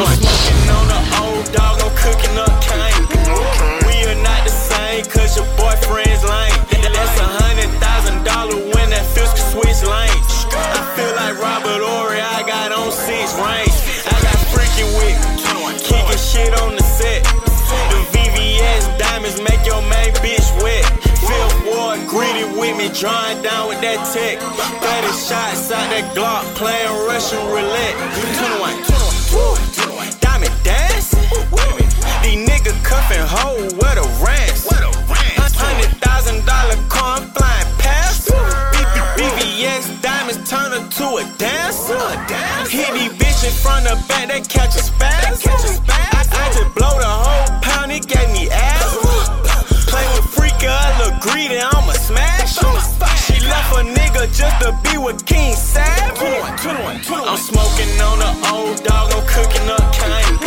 Smoking on the old dog, I'm cooking up cane. We are not the same, cause your boyfriend's lame. That's a hundred thousand dollar when that fish can switch lanes. I feel like Robert Horry, I got on six rings. I got freaking with kicking shit on the set. The VVS diamonds make your main bitch wet. Fifth ward greedy with me, drawing down with that tech. 30 shots out that Glock, playing Russian roulette. Hit these bitch in front of back, they catch a spaz. I, just blow the whole pound, it gave me asthma. Play with freaker, I look greedy, I'ma smash. She left a nigga just to be with King Savage. I'm smoking on the old dog, I'm cooking up cane.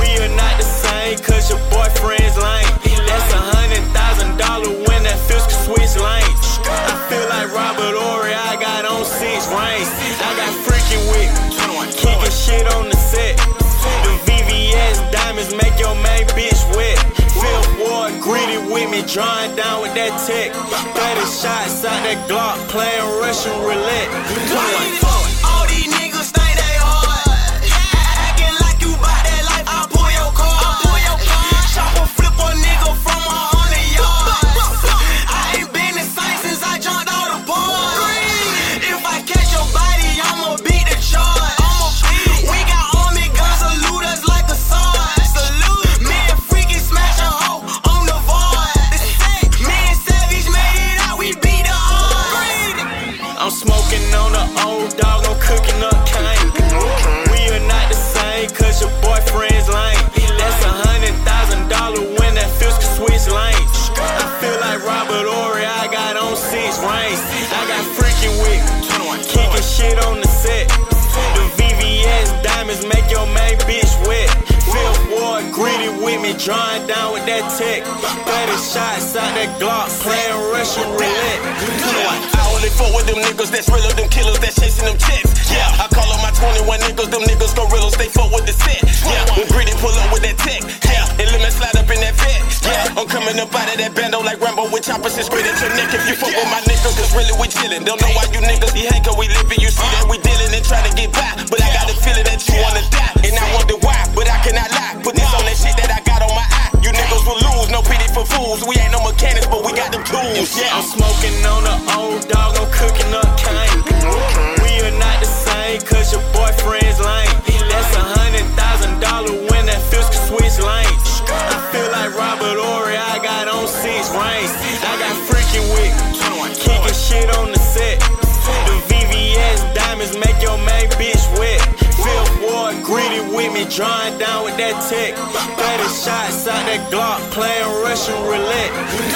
We are not the same, cause your boyfriend's lame. That's a hundred thousand dollar when that fish can switch lanes. I feel like Robert Horry, I got on six rings. I got freaking with kicking shit on the set. The VVS diamonds make your main bitch wet. Fifth ward greedy with me, drawing down with that tech. 30 shots out that Glock, playing Russian roulette. I'm smoking on the old dog, I'm cooking up cane. We are not the same, cause your boyfriend's lame. That's a hundred thousand dollar when that fish can switch lanes. I feel like Robert Horry, I got on six rings. I got freaking with kicking shit on the set. The VVS diamonds make your main bitch wet. Fifth ward greedy with me, drawing down with that tech. 30 shots out that Glock, playing Russian roulette. Them niggas that's real, them killers that's chasing them checks. Yeah, I call on my 21 niggas, them niggas gorillas, they fuck with the set. Yeah, when greedy pull up with that tech. Yeah, and let me slide up in that vet. Yeah, I'm coming up out of that bando like Rambo with choppers and straight at your neck. If you fuck with my niggas, cause really we chillin'. Don't know why you niggas be cause we livin', You see that we dealin' and trying to get by. But I got a feeling that you wanna die. Yeah, I'm smoking on the old dog, I'm cooking up cane. We are not the same, cause your boyfriend's lame. That's a hundred thousand dollar when that fish can switch lanes. I feel like Robert Horry, I got on six rings. I got freaking with kicking shit on the set. The VVS diamonds make your main bitch wet. Fifth ward greedy with me, drawing down with that tech. 30 shots out that Glock, playing Russian roulette. 21.